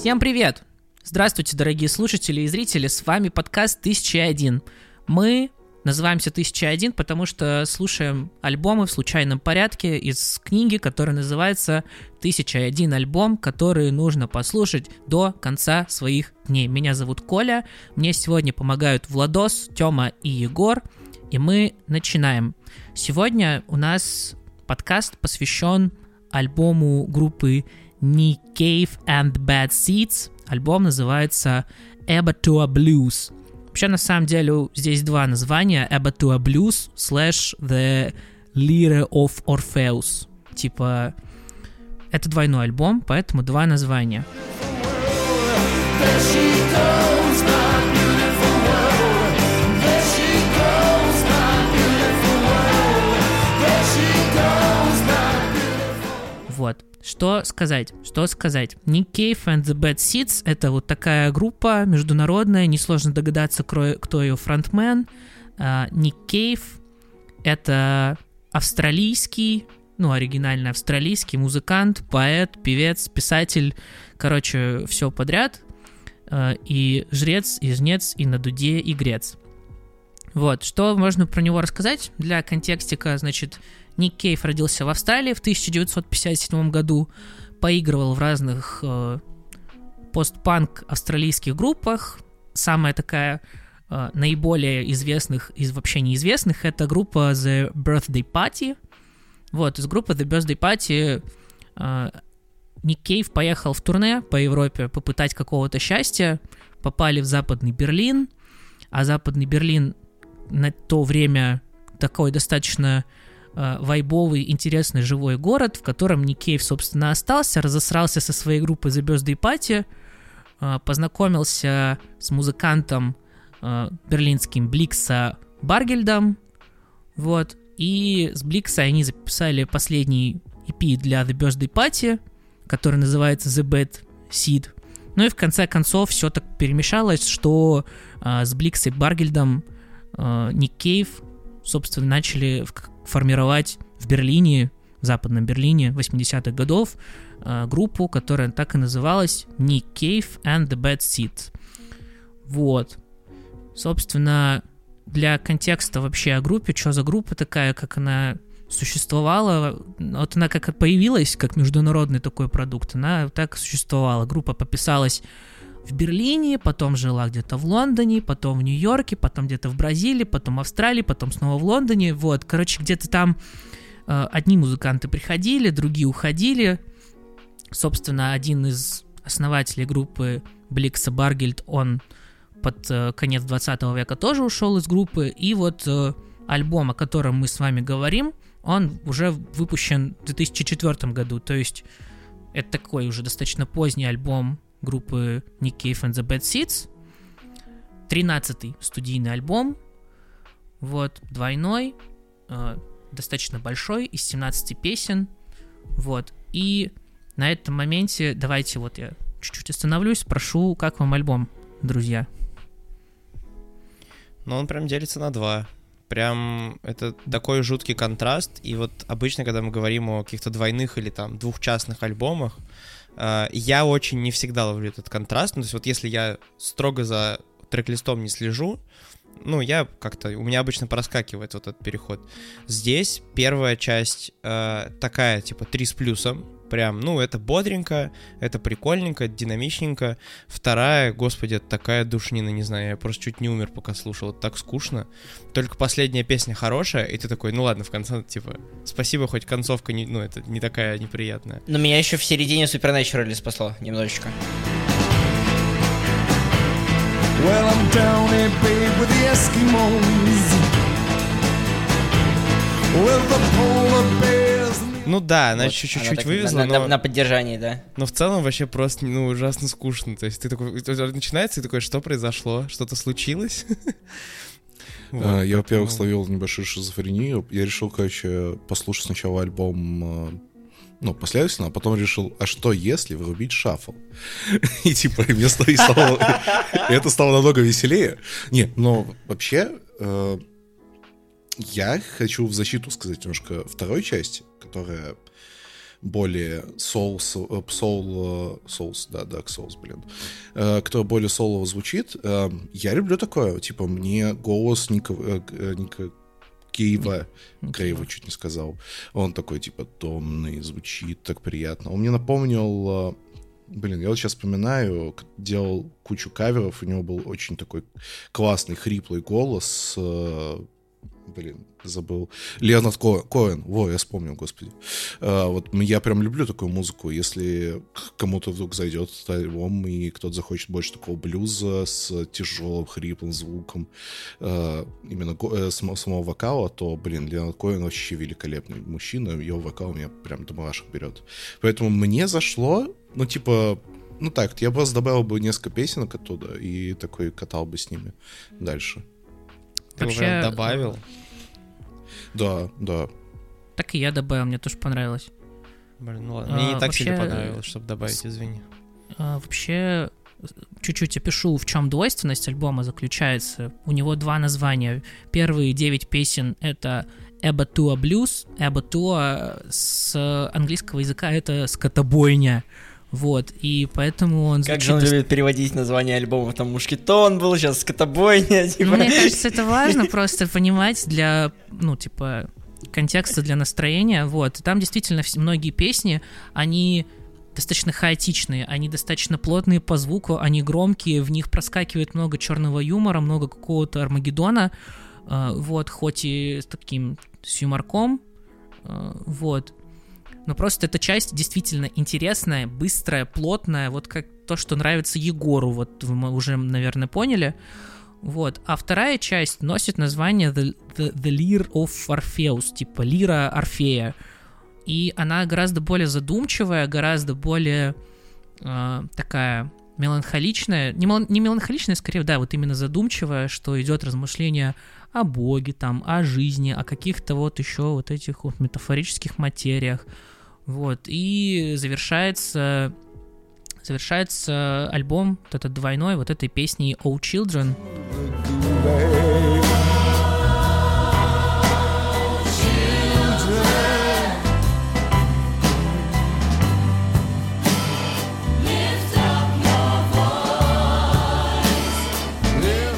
Всем привет! Здравствуйте, дорогие слушатели и зрители, с вами подкаст «1001». Мы называемся «1001», потому что слушаем альбомы в случайном порядке из книги, которая называется «1001 альбом», который нужно послушать до конца своих дней. Меня зовут Коля, мне сегодня помогают Владос, Тёма и Егор, и мы начинаем. Сегодня у нас подкаст посвящен альбому группы Nick Cave and Bad Seeds. Альбом называется Abatua Blues. Вообще, на самом деле, здесь два названия. Abatua Blues slash The Lyre of Orpheus. Типа, это двойной альбом, поэтому два названия. There she goes, Что сказать? Что сказать? Nick Cave and the Bad Seeds — это вот такая группа международная, несложно догадаться, кто ее фронтмен. Ник uh, Кейв — это австралийский, ну, оригинально австралийский музыкант, поэт, певец, писатель, короче, все подряд. Uh, и жрец, и жнец, и на дуде, и грец. Вот, что можно про него рассказать? Для контекстика, значит, Ник Кейв родился в Австралии в 1957 году, поигрывал в разных э, постпанк австралийских группах. Самая такая э, наиболее известных из вообще неизвестных это группа The Birthday Party. Вот, из группы The Birthday Party э, Ник Кейв поехал в турне по Европе попытать какого-то счастья, попали в Западный Берлин, а Западный Берлин на то время такой достаточно вайбовый, интересный, живой город, в котором Никеев, собственно, остался, разосрался со своей группой The Birthday Party, э, познакомился с музыкантом э, берлинским Бликса Баргельдом, вот, и с Бликса они записали последний EP для The Birthday Party, который называется The Bad Seed. Ну и в конце концов все так перемешалось, что э, с Бликсой Баргельдом э, Ник Кейв, собственно, начали формировать в Берлине, в Западном Берлине 80-х годов э, группу, которая так и называлась Nick Cave and the Bad Seed. Вот. Собственно, для контекста вообще о группе, что за группа такая, как она существовала, вот она как появилась, как международный такой продукт, она так существовала. Группа пописалась в Берлине, потом жила где-то в Лондоне, потом в Нью-Йорке, потом где-то в Бразилии, потом в Австралии, потом снова в Лондоне. Вот, короче, где-то там э, одни музыканты приходили, другие уходили. Собственно, один из основателей группы Бликса Баргельд, он под э, конец 20 века тоже ушел из группы. И вот э, альбом, о котором мы с вами говорим, он уже выпущен в 2004 году. То есть это такой уже достаточно поздний альбом группы Nick Cave and the Bad Seeds. 13-й студийный альбом. Вот, двойной, э, достаточно большой, из 17 песен. Вот, и на этом моменте давайте вот я чуть-чуть остановлюсь, спрошу, как вам альбом, друзья? Ну, он прям делится на два. Прям это такой жуткий контраст. И вот обычно, когда мы говорим о каких-то двойных или там двухчастных альбомах, а, я очень не всегда ловлю этот контраст. Ну, то есть вот если я строго за трек-листом не слежу, ну, я как-то, у меня обычно проскакивает вот этот переход. Здесь первая часть э, такая, типа, 3 с плюсом, прям, ну, это бодренько, это прикольненько, динамичненько. Вторая, господи, это такая душнина, не знаю, я просто чуть не умер, пока слушал, это так скучно. Только последняя песня хорошая, и ты такой, ну ладно, в конце, типа, спасибо, хоть концовка, не, ну, это не такая неприятная. Но меня еще в середине Supernatural спасло немножечко. Well, I'm down here, babe, with the Eskimos. With the polar bear ну да, она вот, чуть-чуть вывезла, на, но... На, на поддержании, да. Но в целом вообще просто, ну, ужасно скучно. То есть ты такой, начинается, и такой, что произошло? Что-то случилось? Вот, а, я, во-первых, словил небольшую шизофрению. Я решил, короче, послушать сначала альбом э, ну, последовательно, а потом решил, а что если врубить шаффл? И типа, мне стало... Это стало намного веселее. Нет, но вообще, э, я хочу в защиту сказать немножко второй части, которая более soul, soul, soul, souls, да, Dark Souls, блин, э, кто более солово звучит, э, я люблю такое, типа, мне голос Ника, э, Ника Кейва, Кейва чуть не сказал, он такой, типа, томный, звучит так приятно. Он мне напомнил Блин, я вот сейчас вспоминаю, делал кучу каверов, у него был очень такой классный, хриплый голос. Э, блин, забыл. Леонард Ко- Коэн, во, я вспомнил, господи. А, вот я прям люблю такую музыку, если кому-то вдруг зайдет альбом, и кто-то захочет больше такого блюза с тяжелым, хриплым звуком, а, именно э, самого вокала, то, блин, Леонард Коэн вообще великолепный мужчина, его вокал меня прям до мурашек берет. Поэтому мне зашло, ну, типа, ну так, я просто добавил бы несколько песенок оттуда и такой катал бы с ними дальше. Ты Вообще... прям добавил? Да, да. Так и я добавил, мне тоже понравилось. Блин, ну ладно, мне а, не так вообще... сильно понравилось, чтобы добавить, извини. А, вообще, чуть-чуть опишу, в чем двойственность альбома заключается. У него два названия. Первые девять песен — это Эбатуа Блюз. Эбатуа с английского языка — это скотобойня. Вот, и поэтому он... Как же он любит переводить название альбома, там Мушкетон был, сейчас Скотобойня, типа... Мне кажется, это важно просто понимать для, ну, типа, контекста, для настроения, вот. Там действительно многие песни, они достаточно хаотичные, они достаточно плотные по звуку, они громкие, в них проскакивает много черного юмора, много какого-то Армагеддона, э, вот, хоть и с таким с юморком, э, вот. Но просто эта часть действительно интересная, быстрая, плотная, вот как то, что нравится Егору, вот вы уже, наверное, поняли. Вот. А вторая часть носит название The, The, The Lear of Orpheus, типа Лира Орфея. И она гораздо более задумчивая, гораздо более э, такая меланхоличная, не, мел, не меланхоличная, скорее, да, вот именно задумчивая, что идет размышление о Боге, там, о жизни, о каких-то вот еще вот этих вот метафорических материях. Вот, и завершается завершается альбом, вот этот двойной, вот этой песней «Oh Children».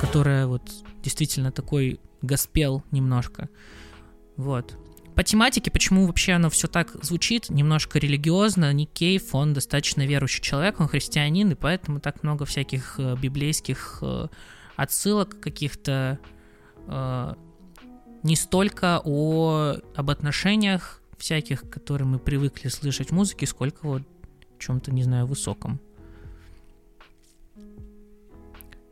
которая вот действительно такой госпел немножко. Вот. По тематике, почему вообще оно все так звучит, немножко религиозно, Ник Кейв, он достаточно верующий человек, он христианин, и поэтому так много всяких э, библейских э, отсылок каких-то э, не столько о, об отношениях всяких, которые мы привыкли слышать в музыке, сколько вот чем-то, не знаю, высоком.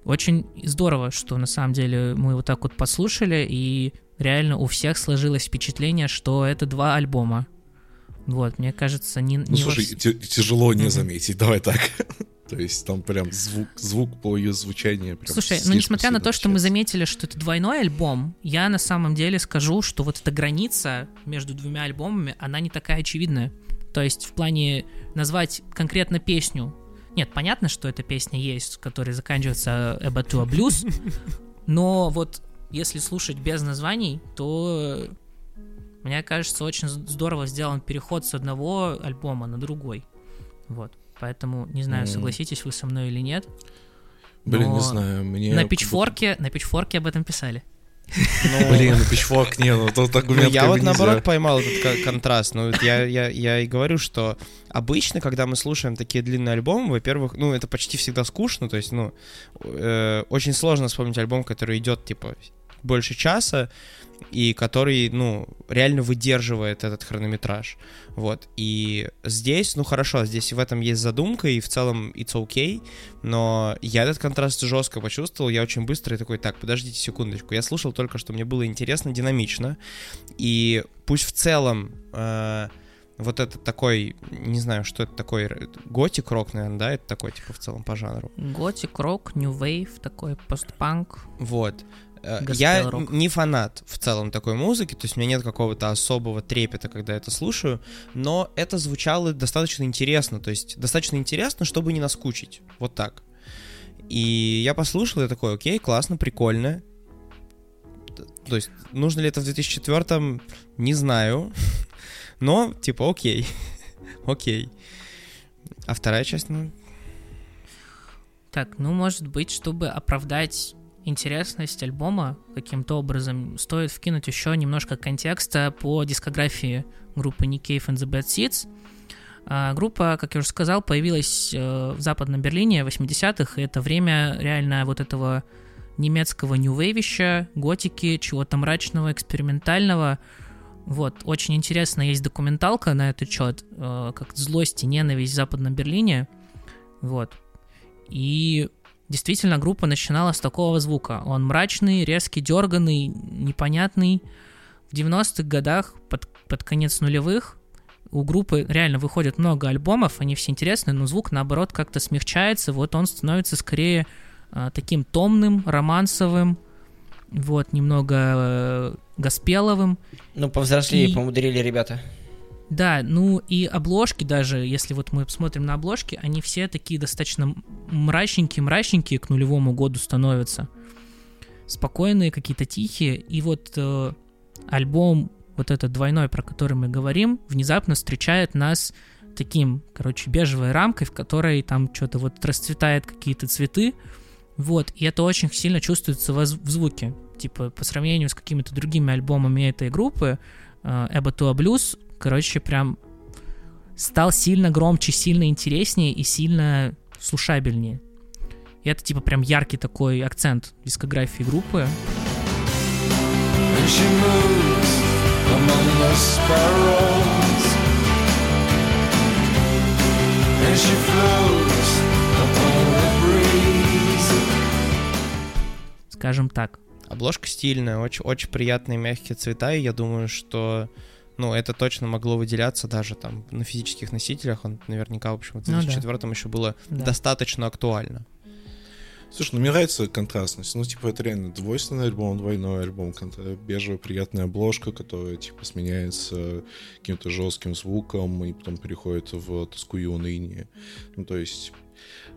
Очень здорово, что на самом деле мы вот так вот послушали, и реально у всех сложилось впечатление, что это два альбома. Вот, мне кажется, не... Ну, не слушай, во... тяжело не mm-hmm. заметить, давай так. то есть там прям звук, звук по ее звучанию. Прям Слушай, ну несмотря на то, что мы заметили, что это двойной альбом, я на самом деле скажу, что вот эта граница между двумя альбомами, она не такая очевидная. То есть в плане назвать конкретно песню. Нет, понятно, что эта песня есть, которая заканчивается Эбатуа Blues, но вот если слушать без названий, то мне кажется, очень здорово сделан переход с одного альбома на другой. Вот. Поэтому не знаю, согласитесь вы со мной или нет. Блин, не знаю, мне... На пичфорке, на пичфорке об этом писали. Ну, Блин, ну пичфорк не, ну тут аргумент ну, Я вот наоборот поймал этот контраст. Ну, я, я, я и говорю, что обычно, когда мы слушаем такие длинные альбомы, во-первых, ну, это почти всегда скучно, то есть, ну, э, очень сложно вспомнить альбом, который идет, типа, больше часа, и который, ну, реально выдерживает этот хронометраж. Вот. И здесь, ну хорошо, здесь в этом есть задумка, и в целом it's okay, но я этот контраст жестко почувствовал, я очень быстро и такой, так, подождите секундочку, я слушал только, что мне было интересно, динамично, и пусть в целом э, вот это такой, не знаю, что это такой, готик рок, наверное, да, это такой, типа, в целом по жанру. Готик рок, new wave, такой постпанк. Вот. Э, я не фанат в целом такой музыки, то есть у меня нет какого-то особого трепета, когда это слушаю, но это звучало достаточно интересно, то есть достаточно интересно, чтобы не наскучить, вот так. И я послушал, я такой, окей, классно, прикольно. То есть нужно ли это в 2004 не знаю, но типа окей. окей. А вторая часть, ну, Так, ну, может быть, чтобы оправдать интересность альбома каким-то образом, стоит вкинуть еще немножко контекста по дискографии группы Nick Cave and the Bad Seeds. А, группа, как я уже сказал, появилась э, в Западном Берлине в 80-х, и это время реально вот этого немецкого нью-вейвища, готики, чего-то мрачного, экспериментального. Вот, очень интересно, есть документалка на этот счет, э, как «Злость и ненависть в Западном Берлине». Вот. И действительно группа начинала с такого звука. Он мрачный, резкий, дерганный, непонятный. В 90-х годах, под, под конец нулевых, у группы реально выходит много альбомов, они все интересные, но звук, наоборот, как-то смягчается. Вот он становится скорее а, таким томным, романсовым, вот, немного э, госпеловым. Ну, повзрослее, И- помудрили ребята. Да, ну и обложки даже, если вот мы посмотрим на обложки, они все такие достаточно мрачненькие-мрачненькие к нулевому году становятся. Спокойные, какие-то тихие. И вот э, альбом, вот этот двойной, про который мы говорим, внезапно встречает нас таким, короче, бежевой рамкой, в которой там что-то вот расцветает какие-то цветы. Вот, и это очень сильно чувствуется в, звуке. Типа, по сравнению с какими-то другими альбомами этой группы, Эбатуа Блюз, короче, прям стал сильно громче, сильно интереснее и сильно слушабельнее. И это типа прям яркий такой акцент дискографии группы. And she moves among the sparrows. And she floats upon the breeze. Скажем так. Обложка стильная, очень, очень приятные мягкие цвета, и я думаю, что ну, это точно могло выделяться даже там на физических носителях. Он наверняка, в общем, в Ну да. 2004 еще было Да. достаточно актуально. Слушай, ну мне нравится контрастность. Ну, типа, это реально двойственный альбом, двойной альбом, контра- бежевая приятная обложка, которая, типа, сменяется каким-то жестким звуком и потом переходит в тоску и уныние. Ну, то есть,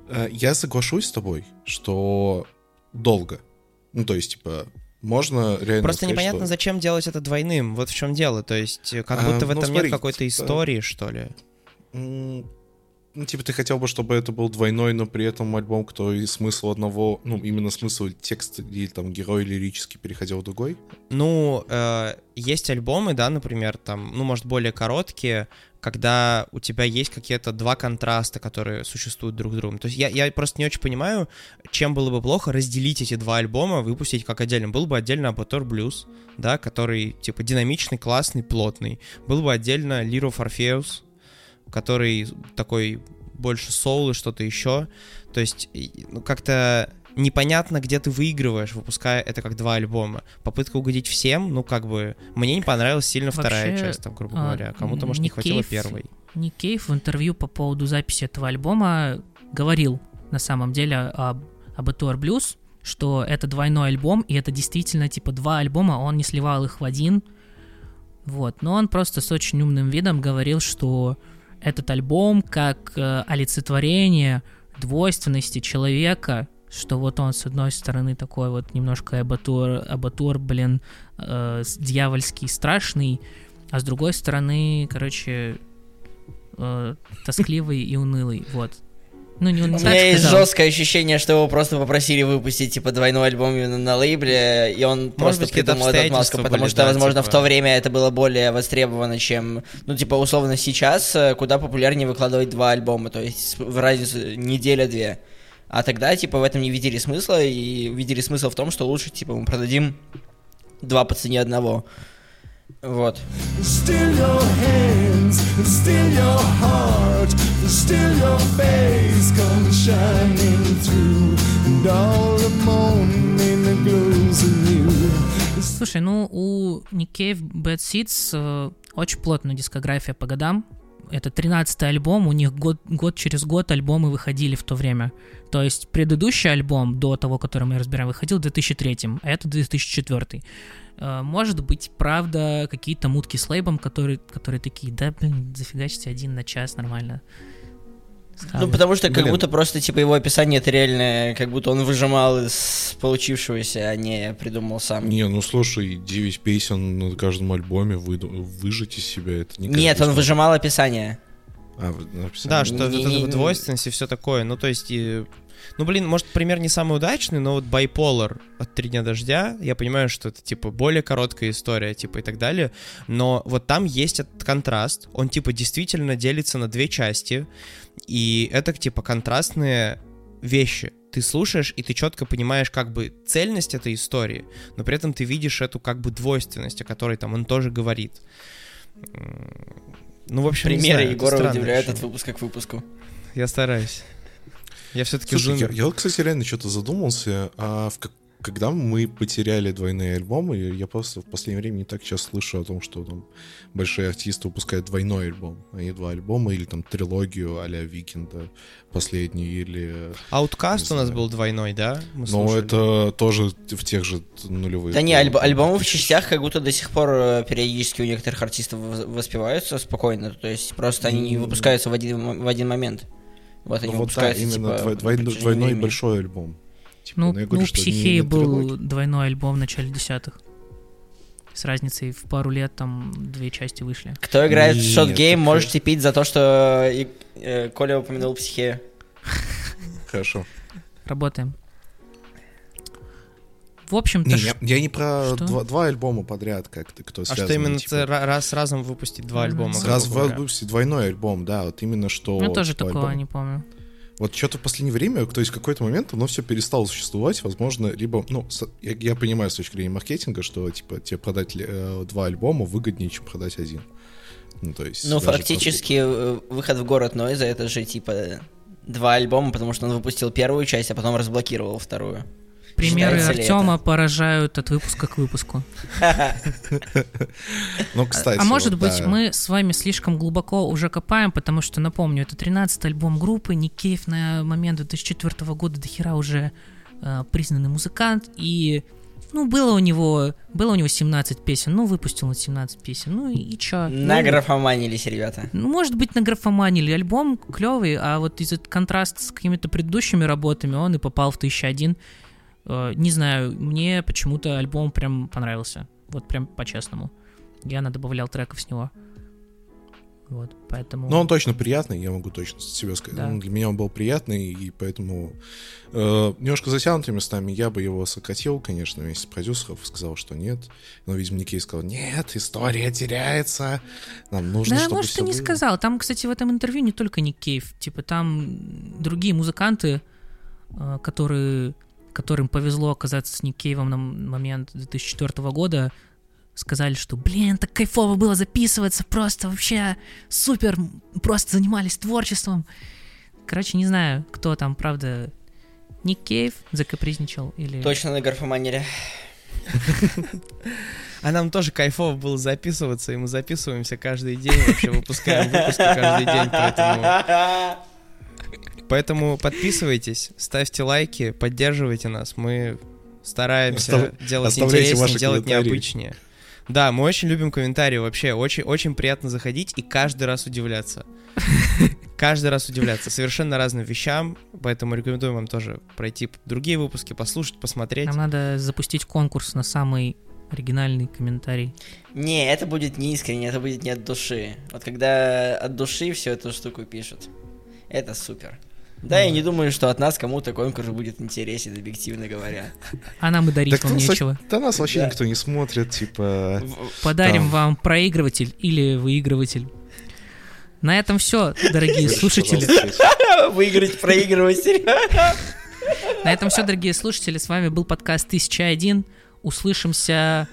э, я соглашусь с тобой, что долго. Ну, то есть, типа, можно реально Просто сказать, непонятно, что- зачем делать это двойным. Вот в чем дело. То есть, э, как А, будто в ну, этом смотри, нет какой-то типа- истории, что ли. Ну, типа, ты хотел бы, чтобы это был двойной, но при этом альбом, который смысл одного, ну, именно смысл текста или там герой лирически переходил в другой? Ну, э, есть альбомы, да, например, там, ну, может, более короткие, когда у тебя есть какие-то два контраста, которые существуют друг с другом. То есть я, я просто не очень понимаю, чем было бы плохо разделить эти два альбома, выпустить как отдельно. Был бы отдельно Абатор Блюз, да, который, типа, динамичный, классный, плотный. Был бы отдельно Лиро Орфеус, который такой больше соул и что-то еще. То есть, ну, как-то непонятно, где ты выигрываешь, выпуская это как два альбома. Попытка угодить всем, ну, как бы, мне не понравилась сильно вторая Вообще, часть, там, грубо а, говоря. Кому-то, может, не Nick хватило первой. Ник Кейв в интервью по поводу записи этого альбома говорил на самом деле об, об Этуар Блюз, что это двойной альбом, и это действительно типа два альбома, он не сливал их в один. Вот, но он просто с очень умным видом говорил, что этот альбом как э, олицетворение двойственности человека, что вот он с одной стороны такой вот немножко абатур, абатур блин, э, дьявольский, страшный, а с другой стороны, короче, э, тоскливый и унылый, вот. Ну, не, не У меня есть сказал. жесткое ощущение, что его просто попросили выпустить, типа, двойной альбом именно на лейбле, и он просто быть, придумал этот маску, обстоятельства потому были, что, да, возможно, типа. в то время это было более востребовано, чем, ну, типа, условно, сейчас, э, куда популярнее выкладывать два альбома, то есть в разницу неделя-две. А тогда, типа, в этом не видели смысла, и видели смысл в том, что лучше, типа, мы продадим два по цене одного. Вот. Still your hands, and still your heart, still your face comes shining through, and all the morning glows anew. Слушай, ну у Cave Bad Seeds э, очень плотная дискография по годам. Это 13-й альбом, у них год, год через год альбомы выходили в то время. То есть предыдущий альбом, до того, который мы разбираем, выходил в 2003, а это 2004. Э, Может быть, правда, какие-то мутки с лейбом, которые, которые такие, да, блин, зафигачьте один на час, нормально. Ну, Схавать». потому что как Блин. будто просто, типа, его описание это реально, как будто он выжимал из получившегося, а не придумал сам. Не, ну слушай, 9 песен на каждом альбоме выду- выжить из себя, это не Нет, он выжимал описание. А, в написании. Да, что вот Не- эта не- двойственность и все такое. Ну, то есть, и- ну, блин, может, пример не самый удачный, но вот Bipolar от «Три дня дождя», я понимаю, что это, типа, более короткая история, типа, и так далее, но вот там есть этот контраст, он, типа, действительно делится на две части, и это, типа, контрастные вещи. Ты слушаешь, и ты четко понимаешь, как бы, цельность этой истории, но при этом ты видишь эту, как бы, двойственность, о которой там он тоже говорит. Ну, в общем, не Примеры знаю, Егора удивляют от выпуска к выпуску. Я стараюсь. Я все-таки Слушай, я, я вот, кстати, реально что-то задумался, а в как- когда мы потеряли двойные альбомы, я просто в последнее время не так часто слышу о том, что там большие артисты выпускают двойной альбом, а не два альбома, или там трилогию а-ля Викинда последний, или... Ауткаст у нас был двойной, да? Мы Но слушали. это тоже в тех же нулевых. Да не, альб- альбомы в частях как будто до сих пор э, периодически у некоторых артистов вос- воспеваются спокойно, то есть просто они не выпускаются в один, в один момент. Вот они Ну вот да, именно типа, двойной, двойной большой альбом. Типа, Ну, я ну, говорю, у что не- Психеи не был трилогия. двойной альбом в начале десятых. С разницей в пару лет там две части вышли. Кто играет в Нет, Shot Game, можете пить за то, что и- э, Коля упомянул психею. Хорошо. Работаем. В общем-то, Не, ш- я, я не про два, два альбома подряд как-то, кто А связан. что именно типа, раз разом выпустить два альбома? Говоря? выпустить двойной альбом, да, вот именно что... я тоже типа, такого альбом. не помню. Вот что-то в последнее время, то есть в какой-то момент оно все перестало существовать, возможно, либо, ну, я, я понимаю с точки зрения маркетинга, что, типа, тебе продать э, два альбома выгоднее, чем продать один. Ну, то есть... Ну, фактически, э, выход в город Нойза это же типа два альбома, потому что он выпустил первую часть, а потом разблокировал вторую. Примеры Артема поражают от выпуска к выпуску. Ну, кстати, а может быть, мы с вами слишком глубоко уже копаем, потому что, напомню, это 13-й альбом группы, Ник Кейв на момент 2004 года до хера уже э, признанный музыкант, и, ну, было у него, было у него 17 песен, ну, выпустил он 17 песен, ну, и, и чё? Ну, Награфоманились ребята. Ну, может быть, на графоманили. Альбом клевый, а вот из-за контраста с какими-то предыдущими работами он и попал в 1001. Э, Не знаю, мне почему-то альбом прям понравился. Вот прям по-честному. Я добавлял треков с него. Вот, поэтому... Ну, он точно приятный, я могу точно себе сказать. Да. Ну, Для меня он был приятный, и поэтому э, немножко затянутыми местами я бы его сократил, конечно, вместе с продюсеров, сказал, что нет. Но, видимо, Никей сказал, нет, история теряется, нам нужно, да, может, и не было». сказал. Там, кстати, в этом интервью не только Ник Кейв. Типа, там другие музыканты, э, которые, которым повезло оказаться с Ник Кейвом на момент 2004 года, сказали, что, блин, так кайфово было записываться, просто вообще супер, просто занимались творчеством. Короче, не знаю, кто там, правда, Ник Кейв закапризничал или... Точно награфоманили. А нам тоже кайфово было записываться, и мы записываемся каждый день, вообще выпускаем выпуски каждый день, поэтому... Поэтому подписывайтесь, ставьте лайки, поддерживайте нас, мы стараемся Остав- делать интереснее, делать необычнее. Да, мы очень любим комментарии вообще, очень, очень приятно заходить и каждый раз удивляться. Каждый раз удивляться совершенно разным вещам, поэтому рекомендуем вам тоже пройти другие выпуски, послушать, посмотреть. Нам надо запустить конкурс на самый оригинальный комментарий. Не, это будет не искренне, это будет не от души. Вот когда от души всю эту штуку пишут, это супер. Да, я не думаю, что от нас кому-то конкурс будет интересен, объективно говоря. А нам и дарить вам ну, нечего. да нас вообще никто не смотрит, типа... Подарим вам проигрыватель или выигрыватель. На этом все, дорогие слушатели. Выиграть проигрыватель. На этом все, дорогие слушатели. С вами был подкаст 1001. Услышимся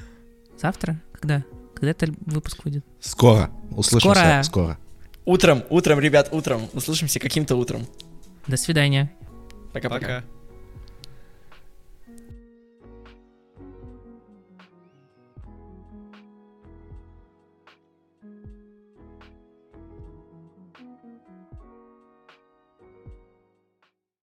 завтра? Когда? Когда этот выпуск выйдет? Скоро. Услышимся. Скоро. Скоро. Утром, утром, ребят, утром. Услышимся каким-то утром. До свидания. Пока-пока. Пока.